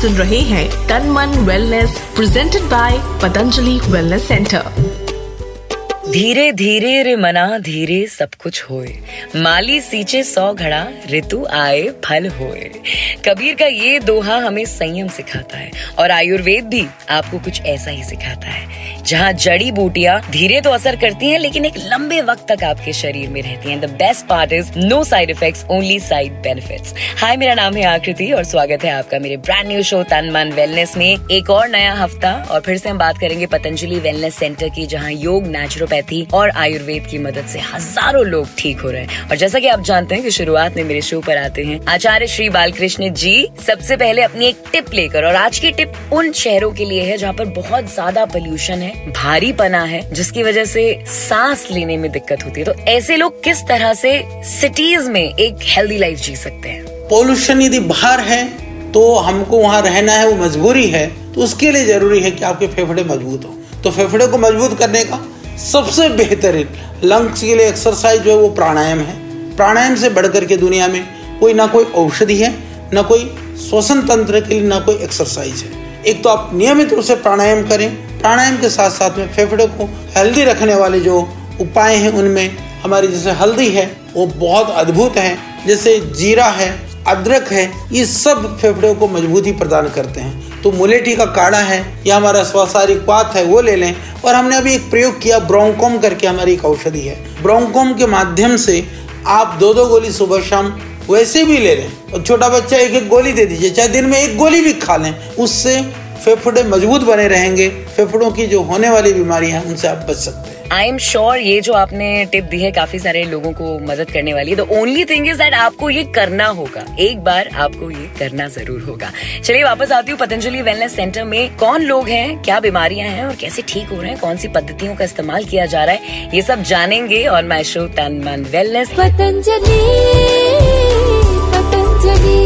सुन रहे हैं Tan Man wellness presented by Patanjali wellness centre धीरे धीरे रे मना, धीरे सब कुछ होए। माली सींचे सौ घड़ा ऋतु आए फल होए। कबीर का ये दोहा हमें संयम सिखाता है, और आयुर्वेद भी आपको कुछ ऐसा ही सिखाता है। जहाँ जड़ी बूटियाँ धीरे तो असर करती हैं, लेकिन एक लंबे वक्त तक आपके शरीर में रहती हैं। The best part is no side effects only side benefits hi मेरा नाम है आकृति, और स्वागत है आपका मेरे ब्रांड न्यू शो तन मन वेलनेस में। एक और नया हफ़्ता, और फिर से हम बात करेंगे पतंजलि वेलनेस सेंटर की, जहाँ योग नेचुरोपैथी और आयुर्वेद की मदद से हज़ारों लोग ठीक हो रहे हैं। और जैसा की आप जानते हैं की शुरुआत में मेरे शो पर आते हैं, आचार्य श्री बालकृष्ण जी सबसे पहले अपनी एक टिप लेकर, और आज की टिप उन शहरों के लिए है जहाँ पर बहुत ज़्यादा पोल्यूशन है, भारी पना है, जिसकी वजह से सांस लेने में दिक्कत होती है। तो ऐसे लोग किस तरह से सिटीज़ में एक हेल्दी लाइफ जी सकते हैं? पोल्यूशन यदि बाहर है तो हमको वहाँ रहना है, वो मजबूरी है तो उसके लिए ज़रूरी है कि आपके फेफड़े मज़बूत हो। तो फेफड़े को मज़बूत करने का सबसे बेहतरीन लंग्स के लिए एक्सरसाइज जो है वो प्राणायाम है। प्राणायाम से बढ़कर के दुनिया में कोई ना कोई औषधि है, ना कोई श्वसन तंत्र के लिए ना कोई एक्सरसाइज है। एक तो आप नियमित रूप से प्राणायाम करें। प्राणायाम के साथ साथ में फेफड़े को हेल्दी रखने वाले जो उपाय हैं उनमें हमारी जैसे हल्दी है, वो बहुत अद्भुत है। जैसे जीरा है, अदरक है, ये सब फेफड़ों को मजबूती प्रदान करते हैं। तो मुलेठी का काढ़ा है या हमारा स्वासारिक पात है, वो ले लें। और हमने अभी एक प्रयोग किया, ब्रोंकोम करके हमारी एक औषधि है। ब्रोंकोम के माध्यम से आप दो दो गोली सुबह शाम वैसे भी ले लें और छोटा बच्चा एक एक गोली दे दीजिए, चाहे दिन में एक गोली भी खा लें, उससे फेफड़े मज़बूत बने रहेंगे, फेफड़ों की जो होने वाली बीमारियाँ उनसे आप बच सकते हैं। आई एम श्योर ये जो आपने टिप दी है काफ़ी सारे लोगों को मदद करने वाली है। The only thing is that आपको ये करना होगा। एक बार आपको ये करना ज़रूर होगा। चलिए वापस आती हूँ पतंजलि वेलनेस सेंटर में। कौन लोग हैं? क्या बीमारियाँ हैं? और कैसे ठीक हो रहे हैं? कौन सी पद्धतियों का इस्तेमाल किया जा रहा है? ये सब जानेंगे और माई शो तन मन वेलनेस पतंजलि पतंजलि।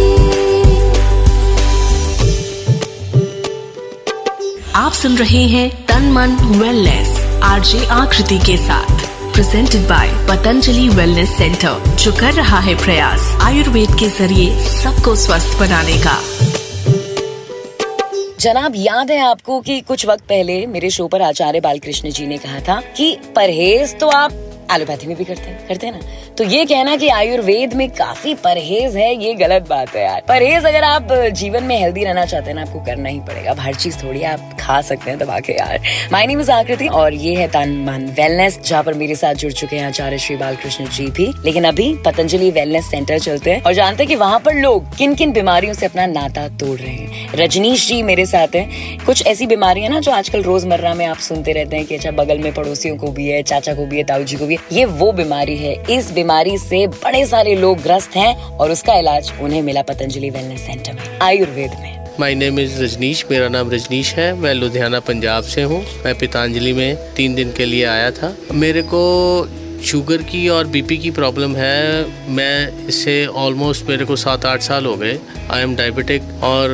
आप सुन रहे हैं तन मन वेलनेस आरजे आकृति के साथ presented by Patanjali wellness centre जो कर रहा है प्रयास आयुर्वेद के ज़रिए सबको स्वस्थ बनाने का। जनाब, याद है आपको कि कुछ वक्त पहले मेरे शो पर आचार्य बालकृष्ण जी ने कहा था कि परहेज तो आप एलोपैथी में भी करते हैं करते हैं ना? तो ये कहना कि आयुर्वेद में काफ़ी परहेज है, ये गलत बात है यार। परहेज अगर आप जीवन में हेल्दी रहना चाहते हैं ना, आपको करना ही पड़ेगा। अब हर चीज़ थोड़ी आप खा सकते हैं दबा के यार। माय नेम इज़ आकृति और ये है तन मन वेलनेस जहाँ पर मेरे साथ जुड़ चुके हैं आचार्य श्री बालकृष्ण जी भी। लेकिन अभी पतंजलि वेलनेस सेंटर चलते हैं और जानते हैं कि वहाँ पर लोग किन किन बीमारियों से अपना नाता तोड़ रहे हैं। रजनीश जी मेरे साथ है। कुछ ऐसी बीमारियाँ ना जो आजकल रोज़मर्रा में आप सुनते रहते हैं कि अच्छा बगल में पड़ोसियों को भी है, चाचा को भी है, ताऊ जी को भी ये वो बीमारी है। इस बीमारी से बड़े सारे लोग ग्रस्त हैं और उसका इलाज उन्हें मिला पतंजलि वेलनेस सेंटर में, आयुर्वेद में। माई नेम इज़ रजनीश मेरा नाम रजनीश है। मैं लुधियाना, पंजाब से हूँ। मैं पितांजलि में तीन दिन के लिए आया था। मेरे को शुगर की और बीपी की प्रॉब्लम है। मैं इससे ऑलमोस्ट मेरे को सात आठ साल हो गए। आई एम डायबिटिक और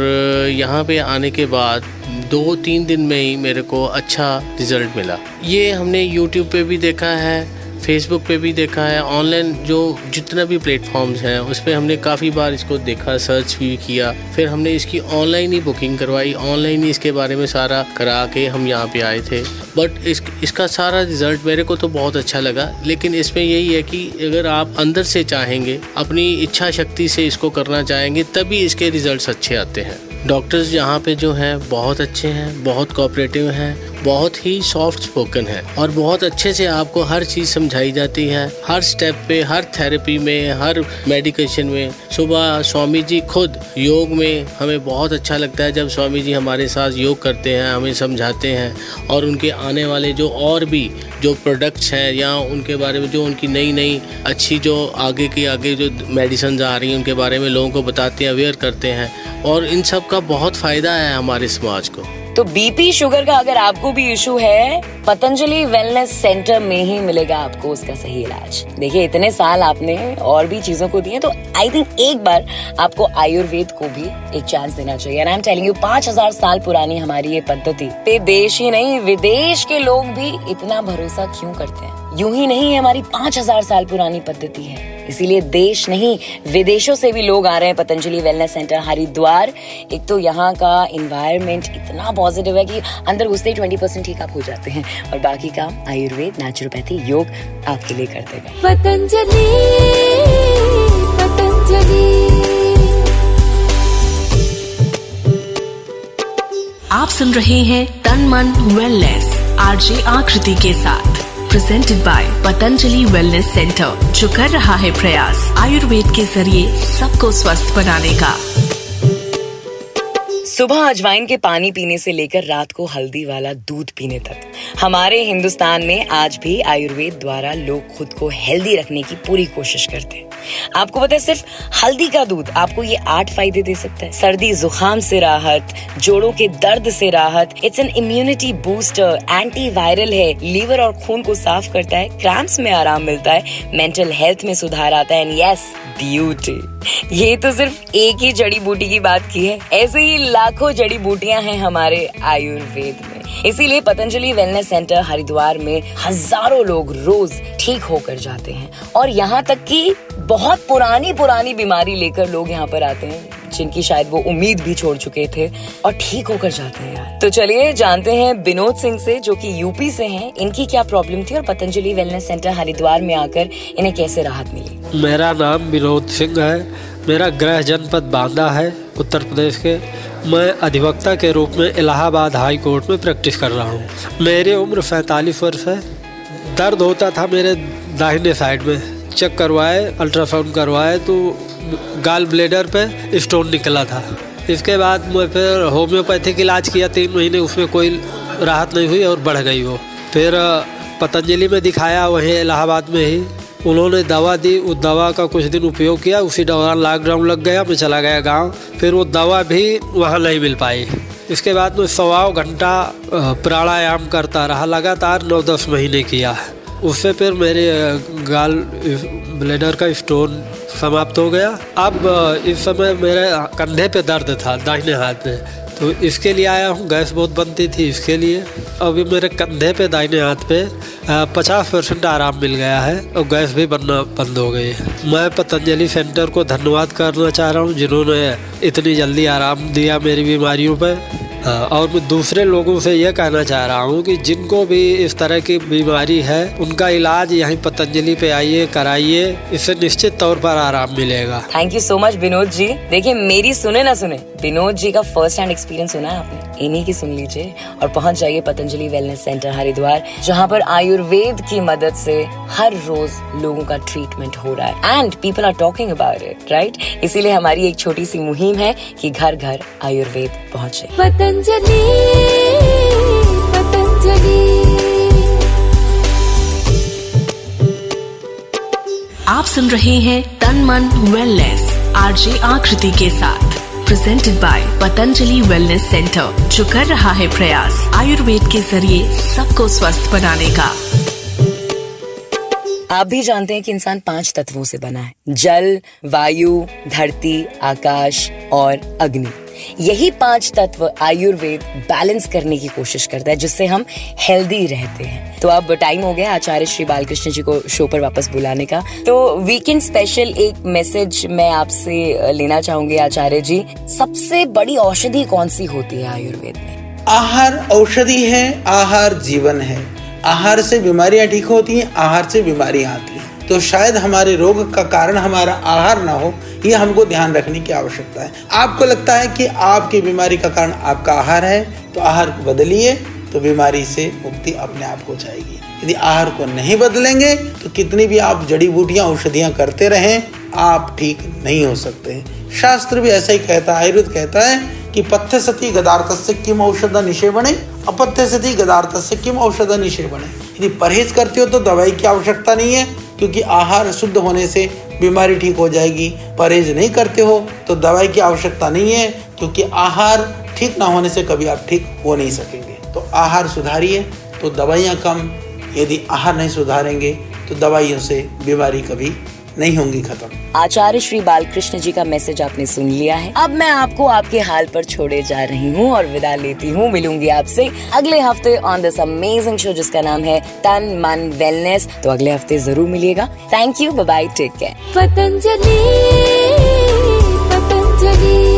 यहाँ पे आने के बाद दो तीन दिन में ही मेरे को अच्छा रिज़ल्ट मिला। ये हमने यूट्यूब पे भी देखा है। फेसबुक पे भी देखा है ऑनलाइन जो जितना भी प्लेटफॉर्म्स हैं, उस पर हमने काफ़ी बार इसको देखा सर्च भी किया। फिर हमने इसकी ऑनलाइन ही बुकिंग करवाई। ऑनलाइन ही इसके बारे में सारा करा के हम यहाँ पे आए थे। बट इस, इसका सारा रिज़ल्ट मेरे को तो बहुत अच्छा लगा। लेकिन इसमें यही है कि अगर आप अंदर से चाहेंगे, अपनी इच्छा शक्ति से इसको करना चाहेंगे, तभी इसके रिज़ल्ट अच्छे आते हैं। डॉक्टर्स यहाँ पे जो हैं, बहुत अच्छे हैं, बहुत कोऑपरेटिव हैं। बहुत ही सॉफ्ट स्पोकन है और बहुत अच्छे से आपको हर चीज़ समझाई जाती है। हर स्टेप पे, हर थेरेपी में, हर मेडिकेशन में। सुबह स्वामी जी खुद योग में हमें बहुत अच्छा लगता है जब स्वामी जी हमारे साथ योग करते हैं, हमें समझाते हैं और उनके आने वाले जो और भी जो प्रोडक्ट्स हैं या उनके बारे में जो उनकी नई नई अच्छी जो आगे की आगे जो मेडिसन आ रही हैं, उनके बारे में लोगों को बताते हैं अवेयर करते हैं और इन सब का बहुत फ़ायदा है हमारे समाज को। तो बीपी शुगर का अगर आपको भी इशू है, पतंजलि वेलनेस सेंटर में ही मिलेगा आपको उसका सही इलाज। देखिए, इतने साल आपने और भी चीज़ों को दिए तो आई थिंक एक बार आपको आयुर्वेद को भी एक चांस देना चाहिए। आई एम टेलिंग यू पाँच हज़ार साल पुरानी हमारी ये पद्धति पे देश ही नहीं, विदेश के लोग भी इतना भरोसा क्यों करते हैं? यूँ ही नहीं है हमारी पाँच हज़ार साल पुरानी पद्धति है। इसीलिए देश नहीं, विदेशों से भी लोग आ रहे हैं, पतंजलि वेलनेस सेंटर हरिद्वार। एक तो यहाँ का इन्वायरमेंट इतना पॉजिटिव है कि अंदर घुसते ही ट्वेंटी परसेंट ठीक आप हो जाते हैं। और बाकी काम आयुर्वेद नेचुरोपैथी योग आपके लिए कर देगा पतंजलि पतंजलि। आप सुन रहे हैं तन मन वेलनेस आरजे आकृति के साथ। Presented by Patanjali wellness centre जो कर रहा है प्रयास आयुर्वेद के ज़रिए सबको स्वस्थ बनाने का। सुबह अजवाइन के पानी पीने से लेकर रात को हल्दी वाला दूध पीने तक। हमारे हिंदुस्तान में आज भी आयुर्वेद द्वारा लोग खुद को हेल्दी रखने की पूरी कोशिश करते हैं। आपको पता है, सिर्फ़ हल्दी का दूध आपको ये आठ फ़ायदे दे सकता है। सर्दी जुकाम से राहत, जोड़ों के दर्द से राहत it's an immunity booster anti viral है। लीवर और खून को साफ़ करता है क्रैम्प्स में आराम मिलता है मेंटल हेल्थ में सुधार आता है एंड यस ब्यूटी ये तो सिर्फ़ एक ही जड़ी बूटी की बात की है। ऐसे ही लाखों जड़ी बूटियाँ हैं हमारे आयुर्वेद में। इसीलिए पतंजलि वेलनेस सेंटर हरिद्वार में हज़ारों लोग रोज ठीक होकर जाते हैं। और यहाँ तक कि बहुत पुरानी पुरानी बीमारी लेकर लोग यहाँ पर आते हैं, जिनकी शायद वो उम्मीद भी छोड़ चुके थे और ठीक होकर जाते हैं यार। तो चलिए, जानते हैं विनोद सिंह से, जो कि यूपी से हैं। इनकी क्या प्रॉब्लम थी और पतंजलि वेलनेस सेंटर हरिद्वार में आकर इन्हें कैसे राहत मिली? मेरा नाम विनोद सिंह है। मेरा गृह जनपद बांदा है, उत्तर प्रदेश के। मैं अधिवक्ता के रूप में इलाहाबाद हाई कोर्ट में प्रैक्टिस कर रहा हूँ। मेरी उम्र सैंतालीस वर्ष है। दर्द होता था मेरे दाहिने साइड में। चेक करवाए, अल्ट्रासाउंड करवाए तो गाल ब्लेडर पे स्टोन निकला था। इसके बाद मैं फिर होम्योपैथिक इलाज किया तीन महीने, उसमें कोई राहत नहीं हुई और बढ़ गई वो। फिर पतंजलि में दिखाया, वहीं इलाहाबाद में ही। उन्होंने दवा दी, उस दवा का कुछ दिन उपयोग किया, उसी दौरान लॉकडाउन लग गया मैं चला गया गाँव। फिर वो दवा भी वहाँ नहीं मिल पाई। इसके बाद मैं सवाओ घंटा प्राणायाम करता रहा, लगातार नौ दस महीने किया। उससे फिर मेरे गाल ब्लेडर का स्टोन समाप्त हो गया। अब इस समय मेरे कंधे पे दर्द था, दाहिने हाथ में तो इसके लिए आया हूँ, गैस बहुत बनती थी इसके लिए। अभी मेरे कंधे पे, दाहिने हाथ पे पचास परसेंट आराम मिल गया है और गैस भी बनना बंद हो गई है। मैं पतंजलि सेंटर को धन्यवाद करना चाह रहा हूँ जिन्होंने इतनी जल्दी आराम दिया मेरी बीमारियों पर और मैं दूसरे लोगों से यह कहना चाह रहा हूँ कि जिनको भी इस तरह की बीमारी है उनका इलाज यहीं पतंजलि पे आइए कराइए इससे निश्चित तौर पर आराम मिलेगा। Thank you so much Vinod ji. देखिए मेरी सुने ना सुने विनोद जी का फ़र्स्ट हैंड एक्सपीरियंस सुना है आपने? इन्हीं की सुन लीजिए और पहुँच जाइए पतंजलि वेलनेस सेंटर हरिद्वार जहाँ पर आयुर्वेद की मदद से हर रोज लोगों का ट्रीटमेंट हो रहा है। And people are talking about it right इसीलिए हमारी एक छोटी सी मुहिम है कि घर घर आयुर्वेद पहुँचे। पतंजलि पतंजलि आप सुन रहे हैं तन मन वेलनेस आरजे आकृति के साथ presented by Patanjali wellness centre जो कर रहा है प्रयास आयुर्वेद के ज़रिए सबको स्वस्थ बनाने का। आप भी जानते हैं कि इंसान पाँच तत्वों से बना है जल वायु धरती आकाश और अग्नि। यही पाँच तत्व आयुर्वेद बैलेंस करने की कोशिश करता है, जिससे हम हेल्दी रहते हैं। तो अब टाइम हो गया आचार्य श्री बालकृष्ण जी को शो पर वापस बुलाने का। तो वीकेंड स्पेशल एक मैसेज मैं आपसे लेना चाहूँगी आचार्य जी। सबसे बड़ी औषधि कौन सी होती है आयुर्वेद में? आहार औषधि है, आहार जीवन है। आहार से बीमारियाँ ठीक होती हैं, आहार से बीमारियाँ आती हैं। तो शायद हमारे रोग का कारण हमारा आहार ना हो, ये हमको ध्यान रखने की आवश्यकता है। आपको लगता है कि आपकी बीमारी का कारण आपका आहार है तो आहार को बदलिए तो बीमारी से मुक्ति अपने आप हो जाएगी। यदि आहार को नहीं बदलेंगे तो कितनी भी आप जड़ी बूटियाँ, औषधियाँ करते रहें, आप ठीक नहीं हो सकते शास्त्र भी ऐसा ही कहता है, आयुर्वेद कहता है कि पथ्य सती गदार्थ से किम औषध बने अपथ्य सती गदार्थ से किम औषध बने यदि परहेज करते हो तो दवाई की आवश्यकता नहीं है क्योंकि आहार शुद्ध होने से बीमारी ठीक हो जाएगी। परहेज नहीं करते हो तो दवाई की आवश्यकता नहीं है, क्योंकि आहार ठीक ना होने से कभी आप ठीक हो नहीं सकेंगे। तो आहार सुधारिए तो दवाइयाँ कम। यदि आहार नहीं सुधारेंगे तो दवाइयों से बीमारी कभी नहीं होंगी खत्म। आचार्य श्री बालकृष्ण जी का मैसेज आपने सुन लिया है। अब मैं आपको आपके हाल पर छोड़े जा रही हूँ और विदा लेती हूँ। मिलूँगी आपसे अगले हफ़्ते ऑन दिस अमेजिंग शो जिसका नाम है तन मन वेलनेस तो अगले हफ़्ते ज़रूर मिलेगा thank you bye take care Patanjali Patanjali.